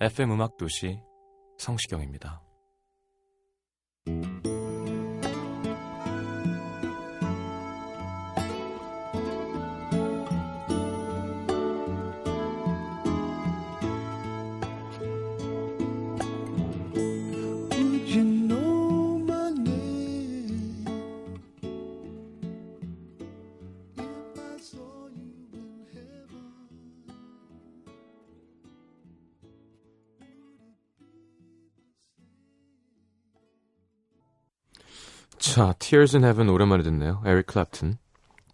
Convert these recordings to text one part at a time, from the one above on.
FM 음악 도시 성시경입니다. 자, Tears in Heaven 오랜만에 듣네요. 에릭 클랩튼.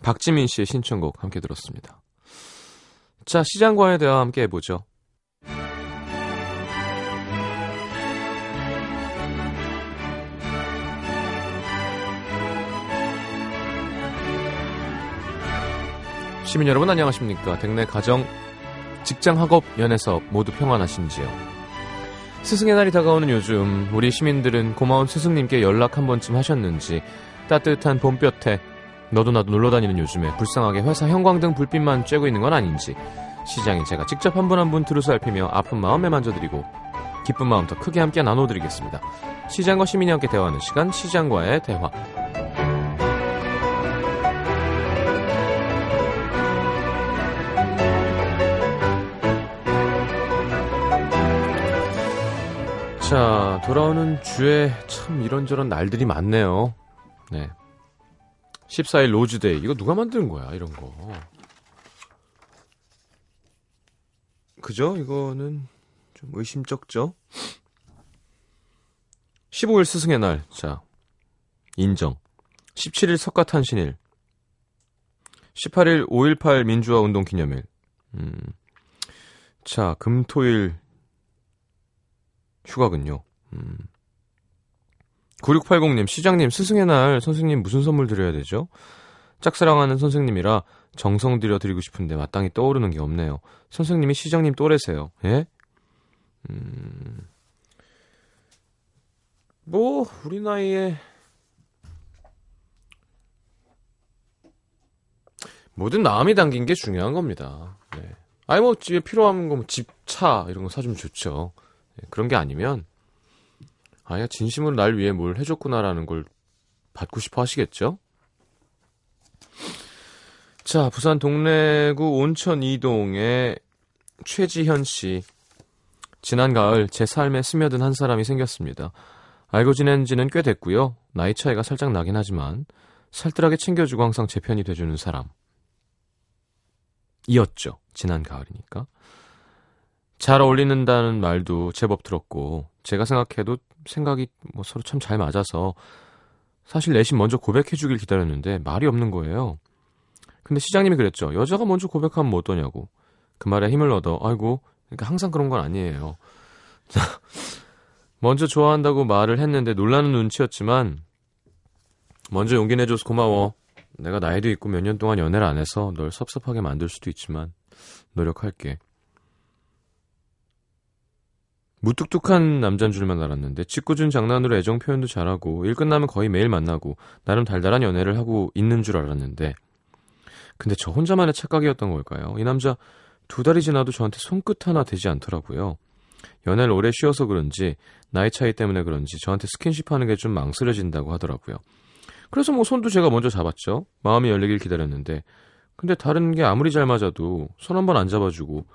박지민 씨의 신청곡 함께 들었습니다. 자, 시장과의 대화 함께 해보죠. 시민 여러분 안녕하십니까? 댁내 가정, 직장, 학업, 연애 사업 모두 평안하신지요? 스승의 날이 다가오는 요즘 우리 시민들은 고마운 스승님께 연락 한 번쯤 하셨는지 따뜻한 봄볕에 너도 나도 놀러 다니는 요즘에 불쌍하게 회사 형광등 불빛만 쬐고 있는 건 아닌지 시장에 제가 직접 한 분 한 분 두루 살피며 아픈 마음에 만져드리고 기쁜 마음 더 크게 함께 나눠드리겠습니다. 시장과 시민이 함께 대화하는 시간 시장과의 대화 자, 돌아오는 주에 참 이런저런 날들이 많네요. 네. 14일 로즈데이. 이거 누가 만드는 거야, 이런 거. 그죠? 이거는 좀 의심쩍죠? 15일 스승의 날. 자, 인정. 17일 석가탄신일. 18일 5.18 민주화 운동 기념일. 음. 자, 금토일 휴가군요. 음. 9680님, 시장님, 스승의 날 선생님 무슨 선물 드려야 되죠? 짝사랑하는 선생님이라 정성 들여 드리고 싶은데 마땅히 떠오르는 게 없네요. 선생님이 시장님 또래세요. 예? 음. 뭐, 우리 나이에 뭐든 마음이 담긴 게 중요한 겁니다. 네. 아니, 뭐, 집에 필요한 거, 뭐 집, 차, 이런 거 사주면 좋죠. 네, 그런 게 아니면, 아야, 진심으로 날 위해 뭘 해줬구나라는 걸 받고 싶어 하시겠죠? 자, 부산 동래구 온천 이동의 최지현 씨. 지난 가을 제 삶에 스며든 한 사람이 생겼습니다. 알고 지낸 지는 꽤 됐고요. 나이 차이가 살짝 나긴 하지만 살뜰하게 챙겨주고 항상 제 편이 돼주는 사람. 이었죠. 지난 가을이니까. 잘 어울리는다는 말도 제법 들었고 제가 생각해도 생각이 뭐 서로 참 잘 맞아서 사실 내심 먼저 고백해 주길 기다렸는데 말이 없는 거예요. 근데 시장님이 그랬죠. 여자가 먼저 고백하면 뭐 어떠냐고. 그 말에 힘을 얻어. 아이고, 그러니까 항상 그런 건 아니에요. 자, 먼저 좋아한다고 말을 했는데 놀라는 눈치였지만 먼저 용기 내줘서 고마워. 내가 나이도 있고 몇 년 동안 연애를 안 해서 널 섭섭하게 만들 수도 있지만 노력할게. 무뚝뚝한 남잔 줄만 알았는데 짓궂은 장난으로 애정 표현도 잘하고 일 끝나면 거의 매일 만나고 나름 달달한 연애를 하고 있는 줄 알았는데 근데 저 혼자만의 착각이었던 걸까요? 이 남자 두 달이 지나도 저한테 손끝 하나 되지 않더라고요. 연애를 오래 쉬어서 그런지 나이 차이 때문에 그런지 저한테 스킨십 하는 게 좀 망설여진다고 하더라고요. 그래서 뭐 손도 제가 먼저 잡았죠. 마음이 열리길 기다렸는데 근데 다른 게 아무리 잘 맞아도 손 한 번 안 잡아주고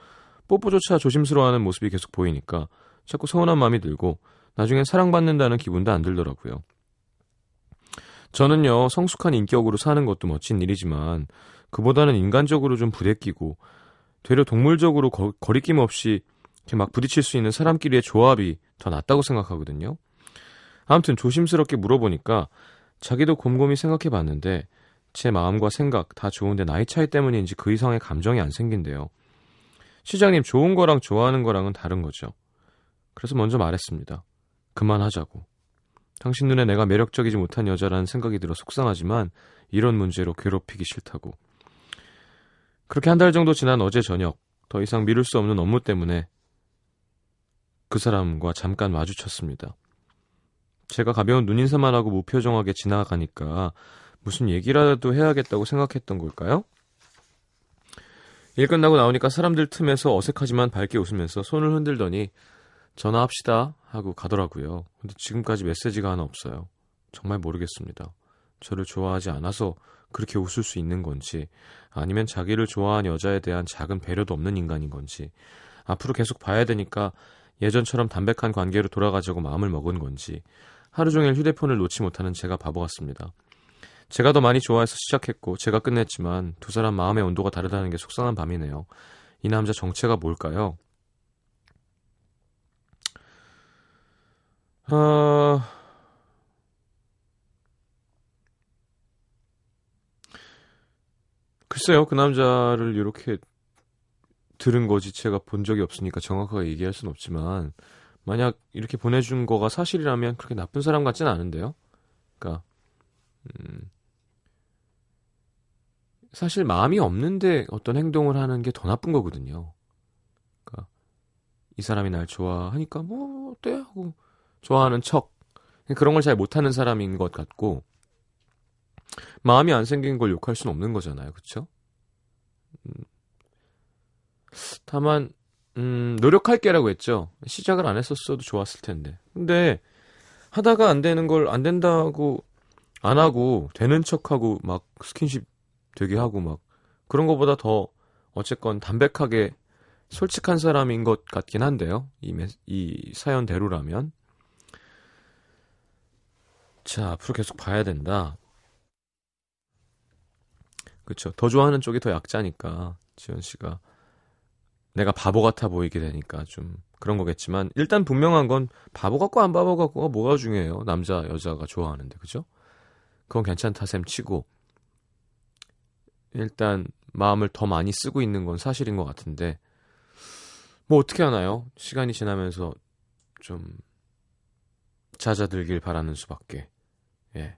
뽀뽀조차 조심스러워하는 모습이 계속 보이니까 자꾸 서운한 마음이 들고 나중엔 사랑받는다는 기분도 안 들더라고요. 저는요 성숙한 인격으로 사는 것도 멋진 일이지만 그보다는 인간적으로 좀 부대끼고 되려 동물적으로 거, 거리낌 없이 이렇게 막 부딪힐 수 있는 사람끼리의 조합이 더 낫다고 생각하거든요. 아무튼 조심스럽게 물어보니까 자기도 곰곰이 생각해 봤는데 제 마음과 생각 다 좋은데 나이 차이 때문인지 그 이상의 감정이 안 생긴대요. 시장님 좋은 거랑 좋아하는 거랑은 다른 거죠. 그래서 먼저 말했습니다. 그만하자고. 당신 눈에 내가 매력적이지 못한 여자라는 생각이 들어 속상하지만 이런 문제로 괴롭히기 싫다고. 그렇게 한 달 정도 지난 어제 저녁 더 이상 미룰 수 없는 업무 때문에 그 사람과 잠깐 마주쳤습니다. 제가 가벼운 눈인사만 하고 무표정하게 지나가니까 무슨 얘기라도 해야겠다고 생각했던 걸까요? 일 끝나고 나오니까 사람들 틈에서 어색하지만 밝게 웃으면서 손을 흔들더니 전화합시다 하고 가더라고요. 근데 지금까지 메시지가 하나 없어요. 정말 모르겠습니다. 저를 좋아하지 않아서 그렇게 웃을 수 있는 건지 아니면 자기를 좋아한 여자에 대한 작은 배려도 없는 인간인 건지 앞으로 계속 봐야 되니까 예전처럼 담백한 관계로 돌아가자고 마음을 먹은 건지 하루 종일 휴대폰을 놓지 못하는 제가 바보 같습니다. 제가 더 많이 좋아해서 시작했고 제가 끝냈지만 두 사람 마음의 온도가 다르다는 게 속상한 밤이네요. 이 남자 정체가 뭘까요? 아... 글쎄요, 그 남자를 이렇게 들은 거지 제가 본 적이 없으니까 정확하게 얘기할 수는 없지만 만약 이렇게 보내준 거가 사실이라면 그렇게 나쁜 사람 같진 않은데요. 그러니까 음, 사실 마음이 없는데 어떤 행동을 하는 게 더 나쁜 거거든요. 그러니까 이 사람이 날 좋아하니까 뭐 어때 하고 좋아하는 척 그런 걸 잘 못하는 사람인 것 같고 마음이 안 생긴 걸 욕할 수는 없는 거잖아요, 그렇죠? 음, 다만 음, 노력할게라고 했죠. 시작을 안 했었어도 좋았을 텐데. 근데 하다가 안 되는 걸 안 된다고 안 하고 되는 척하고 막 스킨십 되게 하고 막 그런 거보다 더 어쨌건 담백하게 솔직한 사람인 것 같긴 한데요. 이, 메, 이 사연대로라면. 자, 앞으로 계속 봐야 된다. 그쵸. 더 좋아하는 쪽이 더 약자니까, 지현 씨가. 내가 바보 같아 보이게 되니까 좀 그런 거겠지만, 일단 분명한 건 바보 같고 안 바보 같고가 뭐가 중요해요. 남자, 여자가 좋아하는데, 그죠? 그건 괜찮다 셈 치고, 일단 마음을 더 많이 쓰고 있는 건 사실인 것 같은데, 뭐 어떻게 하나요? 시간이 지나면서 좀 잦아들길 바라는 수밖에. 예.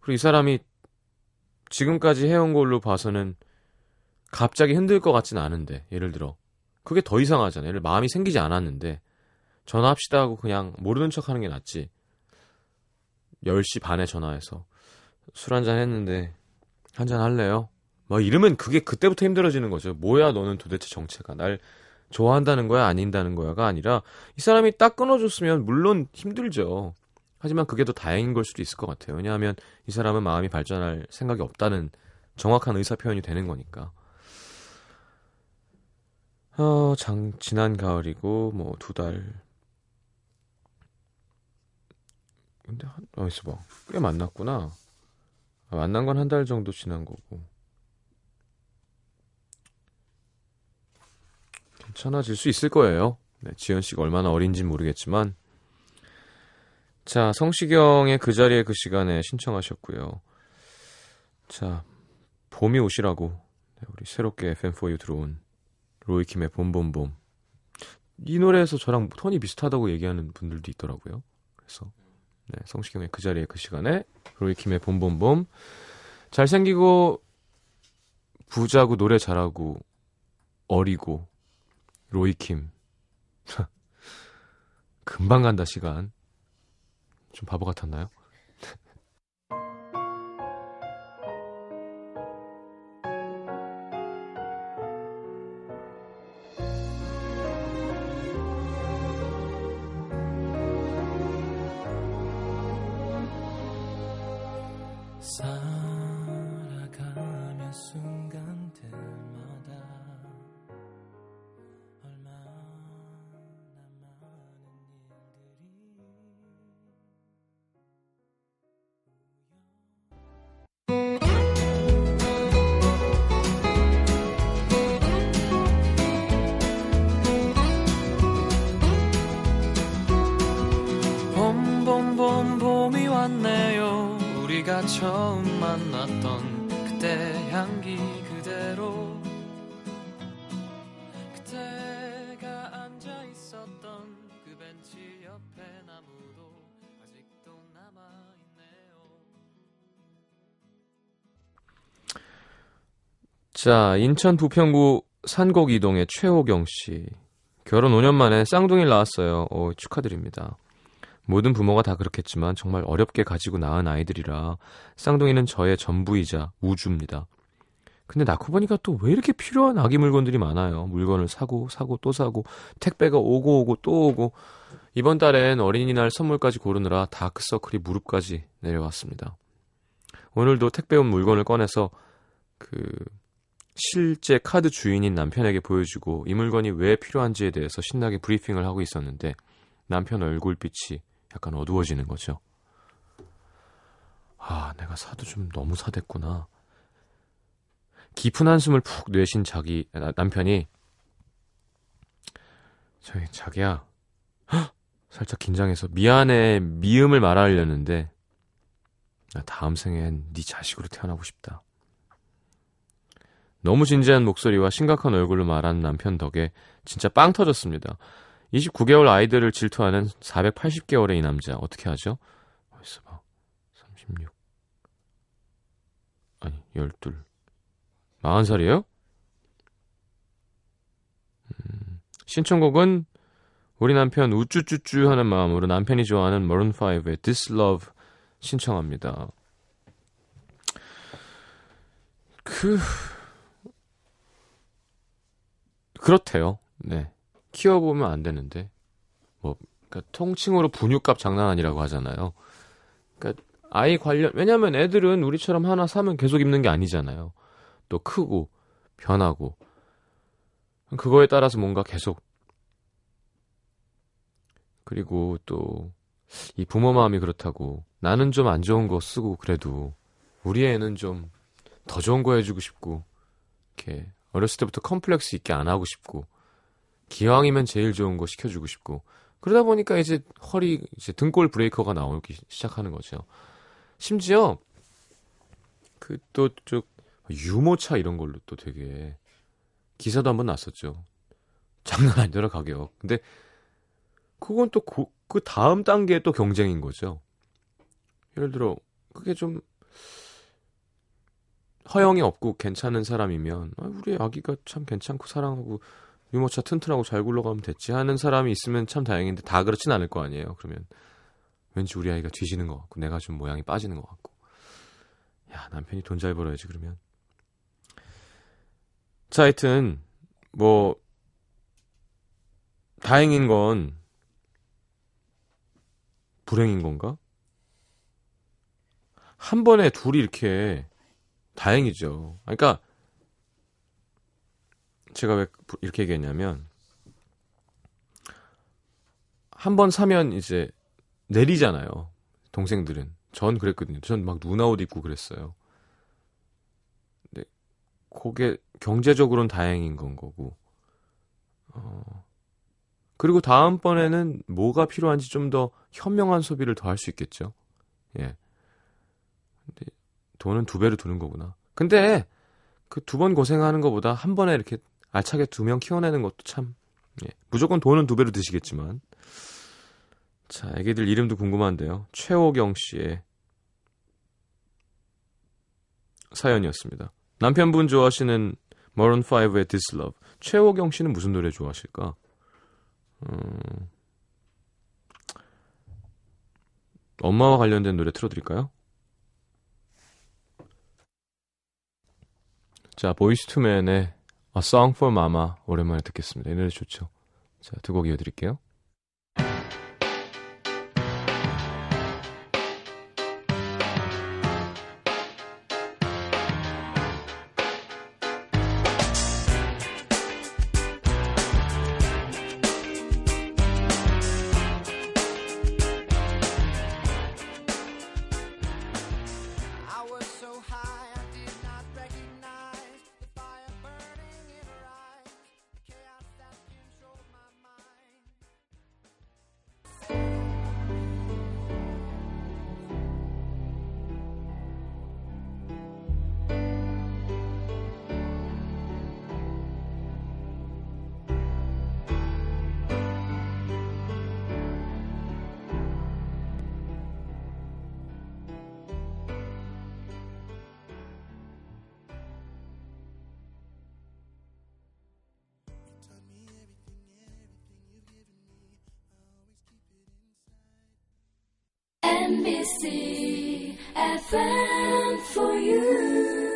그리고 이 사람이 지금까지 해온 걸로 봐서는 갑자기 흔들 것 같진 않은데, 예를 들어. 그게 더 이상하잖아요. 마음이 생기지 않았는데, 전화합시다 하고 그냥 모르는 척 하는 게 낫지. 10시 반에 전화해서 술 한잔 했는데, 한잔 할래요? 뭐 이러면 그게 그때부터 힘들어지는 거죠. 뭐야 너는 도대체 정체가 날 좋아한다는 거야 아닌다는 거야가 아니라 이 사람이 딱 끊어줬으면 물론 힘들죠. 하지만 그게 더 다행인 걸 수도 있을 것 같아요. 왜냐하면 이 사람은 마음이 발전할 생각이 없다는 정확한 의사 표현이 되는 거니까. 어, 장, 지난 가을이고, 뭐, 두 달. 근데, 한, 어, 있어 봐. 꽤 만났구나. 아, 만난 건 한 달 정도 지난 거고. 괜찮아질 수 있을 거예요. 네, 지현 씨가 얼마나 어린지 모르겠지만. 자, 성시경의 그 자리에 그 시간에 신청하셨고요. 자, 봄이 오시라고 네, 우리 새롭게 FM4U 들어온 로이킴의 봄봄봄. 이 노래에서 저랑 톤이 비슷하다고 얘기하는 분들도 있더라고요. 그래서 네, 성시경의 그 자리에 그 시간에 로이킴의 봄봄봄. 잘생기고 부자고 노래 잘하고 어리고 로이킴. 금방 간다, 시간. 좀 바보 같았나요? 벤치 옆에 나무도 아직도 남아 있네요. 자, 인천 부평구 산곡 이동의 최호경 씨. 결혼 5년 만에 쌍둥이를 낳았어요. 어, 축하드립니다. 모든 부모가 다 그렇겠지만 정말 어렵게 가지고 낳은 아이들이라 쌍둥이는 저의 전부이자 우주입니다. 근데 낳고 보니까 또 왜 이렇게 필요한 아기 물건들이 많아요. 물건을 사고 사고 또 사고 택배가 오고 오고 또 오고 이번 달엔 어린이날 선물까지 고르느라 다크서클이 무릎까지 내려왔습니다. 오늘도 택배 온 물건을 꺼내서 그 실제 카드 주인인 남편에게 보여주고 이 물건이 왜 필요한지에 대해서 신나게 브리핑을 하고 있었는데 남편 얼굴빛이 약간 어두워지는 거죠. 아, 내가 사도 좀 너무 사댔구나. 깊은 한숨을 푹 내쉰 자기 나, 남편이 저기 자기야 헉! 살짝 긴장해서 미안해 미음을 말하려는데 나 다음 생엔 네 자식으로 태어나고 싶다. 너무 진지한 목소리와 심각한 얼굴로 말하는 남편 덕에 진짜 빵 터졌습니다. 29개월 아이들을 질투하는 480개월의 이 남자 어떻게 하죠? 어디서 봐. 36 아니 12 40살이에요? 음, 신청곡은 우리 남편 우쭈쭈쭈 하는 마음으로 남편이 좋아하는 머른5의 This Love 신청합니다. 그 그렇대요. 네. 키워보면 안 되는데. 뭐, 그러니까 통칭으로 분유값 장난 아니라고 하잖아요. 그러니까 아이 관련, 왜냐면 애들은 우리처럼 하나 사면 계속 입는 게 아니잖아요. 또 크고, 변하고. 그거에 따라서 뭔가 계속. 그리고 또, 이 부모 마음이 그렇다고. 나는 좀 안 좋은 거 쓰고 그래도, 우리 애는 좀 더 좋은 거 해주고 싶고, 이렇게 어렸을 때부터 컴플렉스 있게 안 하고 싶고 기왕이면 제일 좋은 거 시켜주고 싶고 그러다 보니까 이제 허리 이제 등골 브레이커가 나오기 시작하는 거죠. 심지어 그 또 쭉 유모차 이런 걸로 또 되게 기사도 한번 났었죠. 장난 아니더라 가격. 근데 그건 또 그 다음 단계의 또 경쟁인 거죠. 예를 들어 그게 좀 허영이 없고 괜찮은 사람이면 아, 우리 아기가 참 괜찮고 사랑하고 유모차 튼튼하고 잘 굴러가면 됐지 하는 사람이 있으면 참 다행인데 다 그렇진 않을 거 아니에요. 그러면 왠지 우리 아이가 뒤지는 것 같고 내가 좀 모양이 빠지는 것 같고 야 남편이 돈 잘 벌어야지 그러면 자 하여튼 뭐 다행인 건 불행인 건가? 한 번에 둘이 이렇게 다행이죠. 그러니까 제가 왜 이렇게 얘기했냐면 한 번 사면 이제 내리잖아요. 동생들은 전 그랬거든요. 전 막 누나 옷 입고 그랬어요. 근데 그게 경제적으로는 다행인 건 거고. 어. 그리고 다음번에는 뭐가 필요한지 좀 더 현명한 소비를 더 할 수 있겠죠. 예. 근데 돈은 두 배로 드는 거구나. 근데 그 두 번 고생하는 것보다 한 번에 이렇게 알차게 두 명 키워내는 것도 참 예. 무조건 돈은 두 배로 드시겠지만 자 애기들 이름도 궁금한데요. 최호경 씨의 사연이었습니다. 남편분 좋아하시는 머런 5의 This Love. 최호경 씨는 무슨 노래 좋아하실까? 음... 엄마와 관련된 노래 틀어드릴까요? 자, 보이스 투맨의 A Song for Mama 오랜만에 듣겠습니다. 이 노래 좋죠. 자, 두 곡 이어드릴게요. MBC FM for you.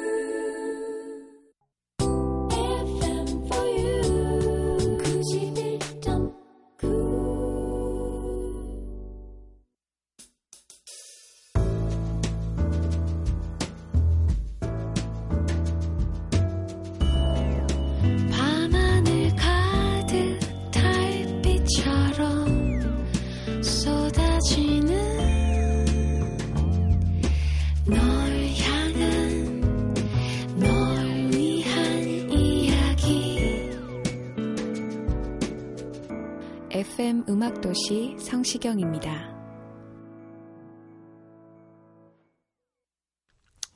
음악도시 성시경입니다.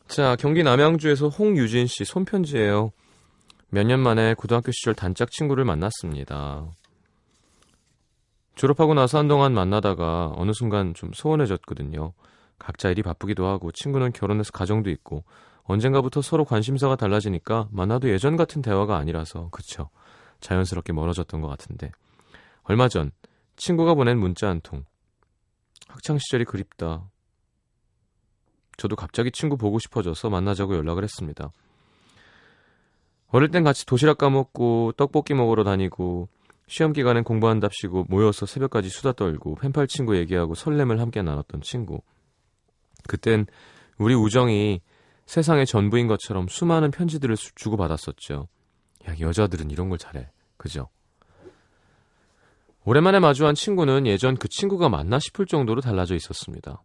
자, 경기 남양주에서 홍유진 씨 손편지예요. 몇 년 만에 고등학교 시절 단짝 친구를 만났습니다. 졸업하고 나서 한동안 만나다가 어느 순간 좀 소원해졌거든요. 각자 일이 바쁘기도 하고 친구는 결혼해서 가정도 있고 언젠가부터 서로 관심사가 달라지니까 만나도 예전 같은 대화가 아니라서 그쵸. 자연스럽게 멀어졌던 것 같은데 얼마 전 친구가 보낸 문자 한 통. 학창 시절이 그립다. 저도 갑자기 친구 보고 싶어져서 만나자고 연락을 했습니다. 어릴 땐 같이 도시락 까먹고 떡볶이 먹으러 다니고 시험 기간엔 공부한답시고 모여서 새벽까지 수다 떨고 펜팔 친구 얘기하고 설렘을 함께 나눴던 친구. 그땐 우리 우정이 세상의 전부인 것처럼 수많은 편지들을 수- 주고받았었죠. 야, 여자들은 이런 걸 잘해. 그죠? 오랜만에 마주한 친구는 예전 그 친구가 맞나 싶을 정도로 달라져 있었습니다.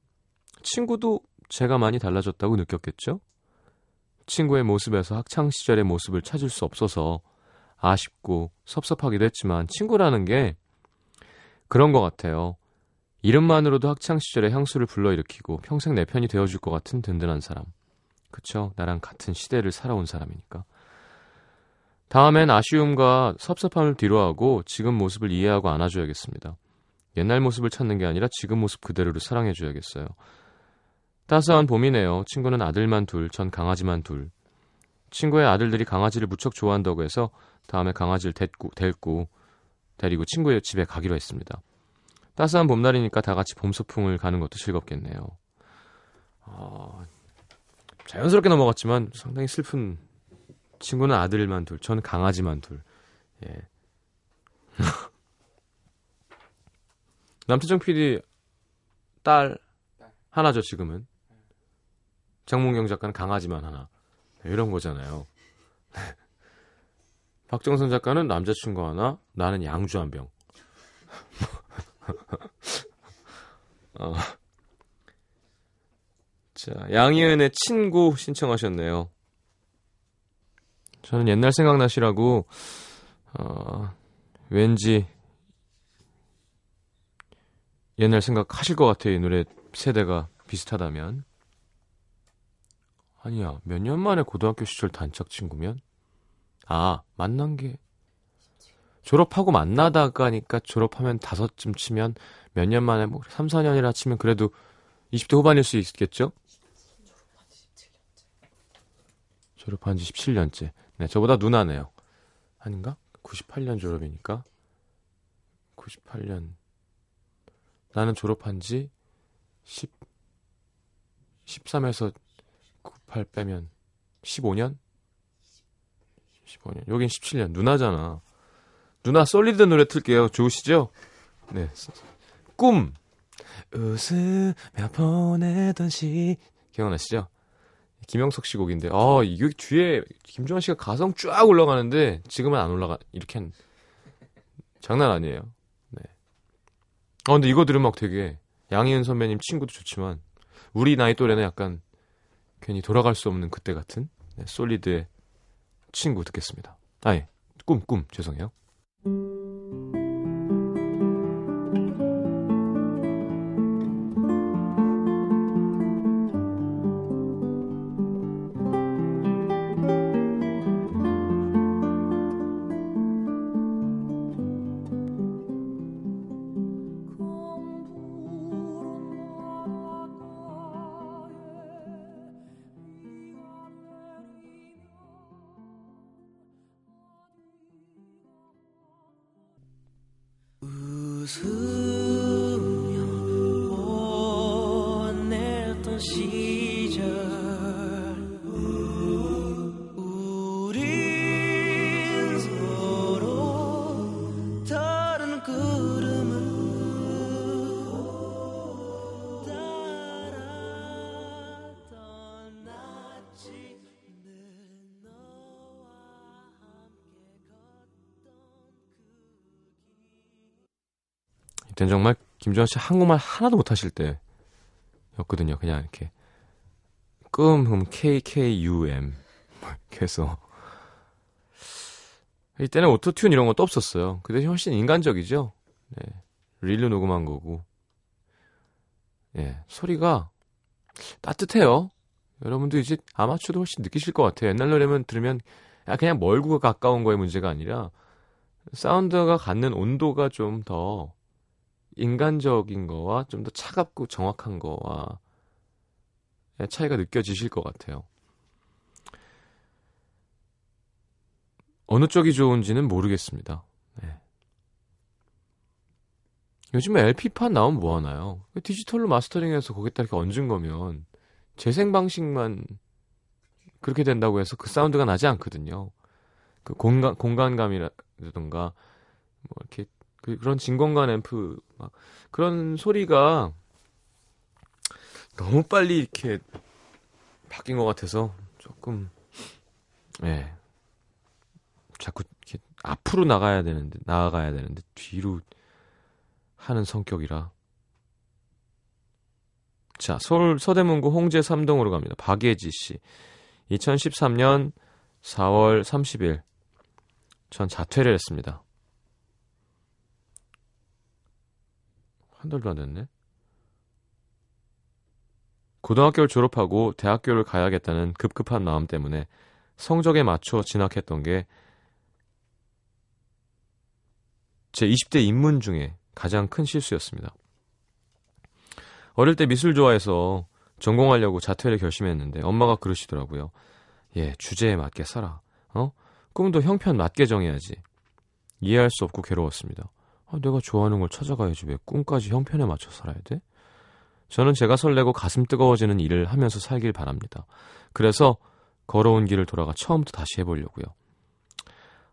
친구도 제가 많이 달라졌다고 느꼈겠죠? 친구의 모습에서 학창 시절의 모습을 찾을 수 없어서 아쉽고 섭섭하기도 했지만 친구라는 게 그런 것 같아요. 이름만으로도 학창 시절의 향수를 불러일으키고 평생 내 편이 되어줄 것 같은 든든한 사람. 그쵸? 나랑 같은 시대를 살아온 사람이니까. 다음엔 아쉬움과 섭섭함을 뒤로하고 지금 모습을 이해하고 안아줘야겠습니다. 옛날 모습을 찾는 게 아니라 지금 모습 그대로를 사랑해줘야겠어요. 따스한 봄이네요. 친구는 아들만 둘, 전 강아지만 둘. 친구의 아들들이 강아지를 무척 좋아한다고 해서 다음에 강아지를 데리고, 데리고, 데리고 친구의 집에 가기로 했습니다. 따스한 봄날이니까 다 같이 봄 소풍을 가는 것도 즐겁겠네요. 아, 자연스럽게 넘어갔지만 상당히 슬픈 친구는 아들만 둘, 전 강아지만 둘. 예. 남태정 PD 딸 하나죠 지금은. 장문경 작가는 강아지만 하나. 이런 거잖아요. 박정선 작가는 남자친구 하나, 나는 양주 한 병. 어. 자, 양희은의 친구 신청하셨네요. 저는 옛날 생각나시라고, 어, 왠지 옛날 생각하실 것 같아요. 이 노래 세대가 비슷하다면. 아니야, 몇 년 만에 고등학교 시절 단짝 친구면? 아, 만난 게, 졸업하고 만나다가니까 졸업하면 다섯쯤 치면 몇 년 만에 뭐 3, 4년이라 치면 그래도 20대 후반일 수 있겠죠? 졸업한 지 17년째. 네, 저보다 누나네요. 아닌가? 98년 졸업이니까. 98년. 나는 졸업한 지 10, 13에서 98 빼면 15년? 15년. 여긴 17년. 누나잖아. 누나 솔리드 노래 틀게요. 좋으시죠? 네. 꿈. 웃으며 보내던 시. 기억나시죠? 김영석 씨 곡인데, 아, 이게 뒤에 김주환 씨가 가성 쫙 올라가는데, 지금은 안 올라가, 이렇게 한, 장난 아니에요. 네. 아, 근데 이거 들으면 막 되게, 양희은 선배님 친구도 좋지만, 우리 나이 또래는 약간, 괜히 돌아갈 수 없는 그때 같은, 네, 솔리드의 친구 듣겠습니다. 아니, 꿈, 꿈, 죄송해요. 그땐 정말 김주환 씨 한국말 하나도 못하실 때였거든요. 그냥 이렇게 끔흠 KKUM 이렇게 해서 이때는 오토튠 이런 것도 없었어요. 그 대신 훨씬 인간적이죠. 네. 릴로 녹음한 거고. 예, 소리가 따뜻해요. 여러분도 이제 아마추어도 훨씬 느끼실 것 같아요. 옛날 노래면 들으면 야, 그냥 멀고 가까운 거의 문제가 아니라 사운드가 갖는 온도가 좀 더 인간적인 거와 좀 더 차갑고 정확한 거와 차이가 느껴지실 것 같아요. 어느 쪽이 좋은지는 모르겠습니다. 네. 요즘에 LP판 나오면 뭐 하나요? 디지털로 마스터링해서 거기다 이렇게 얹은 거면 재생 방식만 그렇게 된다고 해서 그 사운드가 나지 않거든요. 그 공간 공간감이라든가 뭐 이렇게 그, 그런 진공관 앰프 막 그런 소리가 너무 빨리 이렇게 바뀐 것 같아서 조금 예. 자꾸 이렇게 앞으로 나가야 되는데 나아가야 되는데 뒤로 하는 성격이라. 자 서울 서대문구 홍제 3동으로 갑니다. 박예지 씨. 2013년 4월 30일 전 자퇴를 했습니다 한 달도 안 됐네 고등학교를 졸업하고 대학교를 가야겠다는 급급한 마음 때문에 성적에 맞춰 진학했던 게 제 20대 입문 중에 가장 큰 실수였습니다. 어릴 때 미술 좋아해서 전공하려고 자퇴를 결심했는데 엄마가 그러시더라고요. 예, 주제에 맞게 살아. 어? 꿈도 형편 맞게 정해야지. 이해할 수 없고 괴로웠습니다. 아, 내가 좋아하는 걸 찾아가야지 왜 꿈까지 형편에 맞춰 살아야 돼? 저는 제가 설레고 가슴 뜨거워지는 일을 하면서 살길 바랍니다. 그래서 걸어온 길을 돌아가 처음부터 다시 해보려고요.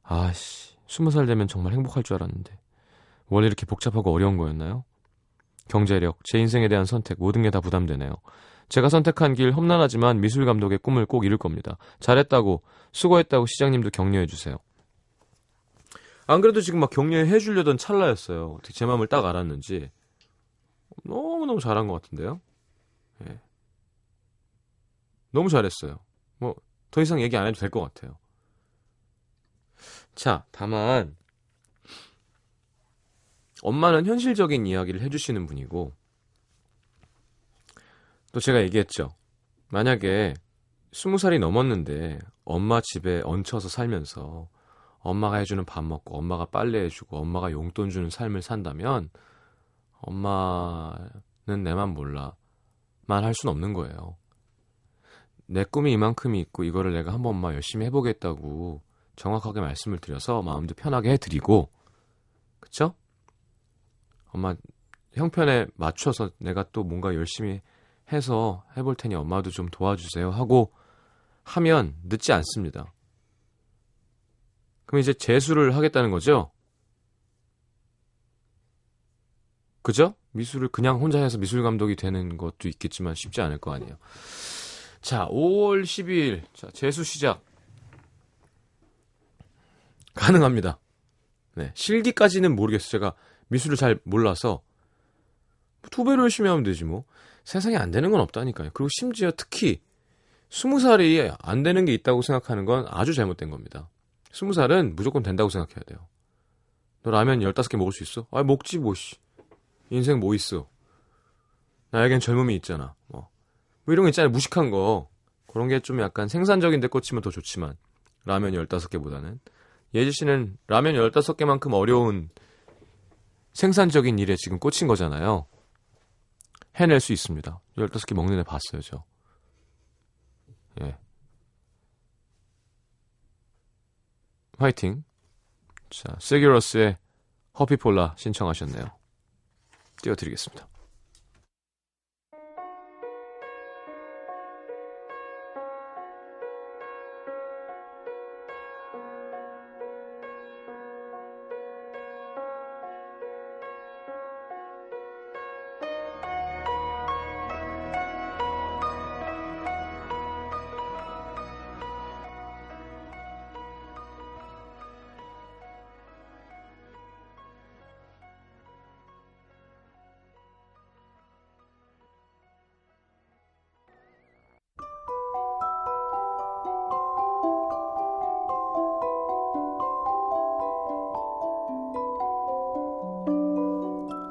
아씨, 스무 살 되면 정말 행복할 줄 알았는데 원래 이렇게 복잡하고 어려운 거였나요? 경제력, 제 인생에 대한 선택, 모든 게 다 부담되네요. 제가 선택한 길 험난하지만 미술 감독의 꿈을 꼭 이룰 겁니다. 잘했다고, 수고했다고 시장님도 격려해 주세요. 안 그래도 지금 막 격려해 주려던 찰나였어요. 어떻게 제 마음을 딱 알았는지. 너무너무 잘한 것 같은데요? 예. 너무 잘했어요. 뭐, 더 이상 얘기 안 해도 될 것 같아요. 자, 다만, 엄마는 현실적인 이야기를 해주시는 분이고, 또 제가 얘기했죠. 만약에 스무 살이 넘었는데 엄마 집에 얹혀서 살면서 엄마가 해주는 밥 먹고 엄마가 빨래 해주고 엄마가 용돈 주는 삶을 산다면 엄마는 내만 몰라. 만 할 순 없는 거예요. 내 꿈이 이만큼이 있고 이거를 내가 한 번만 열심히 해보겠다고 정확하게 말씀을 드려서 마음도 편하게 해드리고 그쵸? 엄마 형편에 맞춰서 내가 또 뭔가 열심히 해서 해볼 테니 엄마도 좀 도와주세요 하고 하면 늦지 않습니다. 그럼 이제 재수를 하겠다는 거죠? 그죠? 미술을 그냥 혼자 해서 미술 감독이 되는 것도 있겠지만 쉽지 않을 거 아니에요. 자, 5월 12일. 자, 재수 시작. 가능합니다. 네. 실기까지는 모르겠어요. 제가 미술을 잘 몰라서. 두 배로 열심히 하면 되지 뭐. 세상에 안 되는 건 없다니까요. 그리고 심지어 특히 20살이 안 되는 게 있다고 생각하는 건 아주 잘못된 겁니다. 20살은 무조건 된다고 생각해야 돼요. 너 라면 15개 먹을 수 있어? 아, 먹지 뭐 씨. 인생 뭐 있어? 나에겐 젊음이 있잖아. 뭐. 뭐 이런 거 있잖아요. 무식한 거. 그런 게 좀 약간 생산적인 데 꽂히면 더 좋지만 라면 15개보다는 예지 씨는 라면 15개만큼 어려운 생산적인 일에 지금 꽂힌 거잖아요. 해낼 수 있습니다. 15개 먹는 애 봤어요, 저. 예. 화이팅. 자, 세기러스의 허피폴라 신청하셨네요. 띄워드리겠습니다.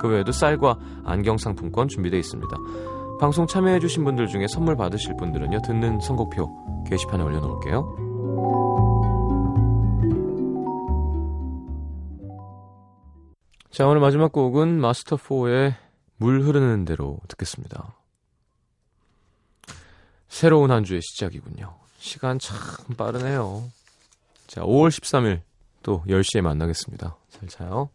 그 외에도 쌀과 안경 상품권 준비되어 있습니다. 방송 참여해주신 분들 중에 선물 받으실 분들은요, 듣는 선곡표 게시판에 올려놓을게요. 자, 오늘 마지막 곡은 마스터4의 물 흐르는 대로 듣겠습니다. 새로운 한 주의 시작이군요. 시간 참 빠르네요. 자, 5월 13일 또 10시에 만나겠습니다. 잘 자요.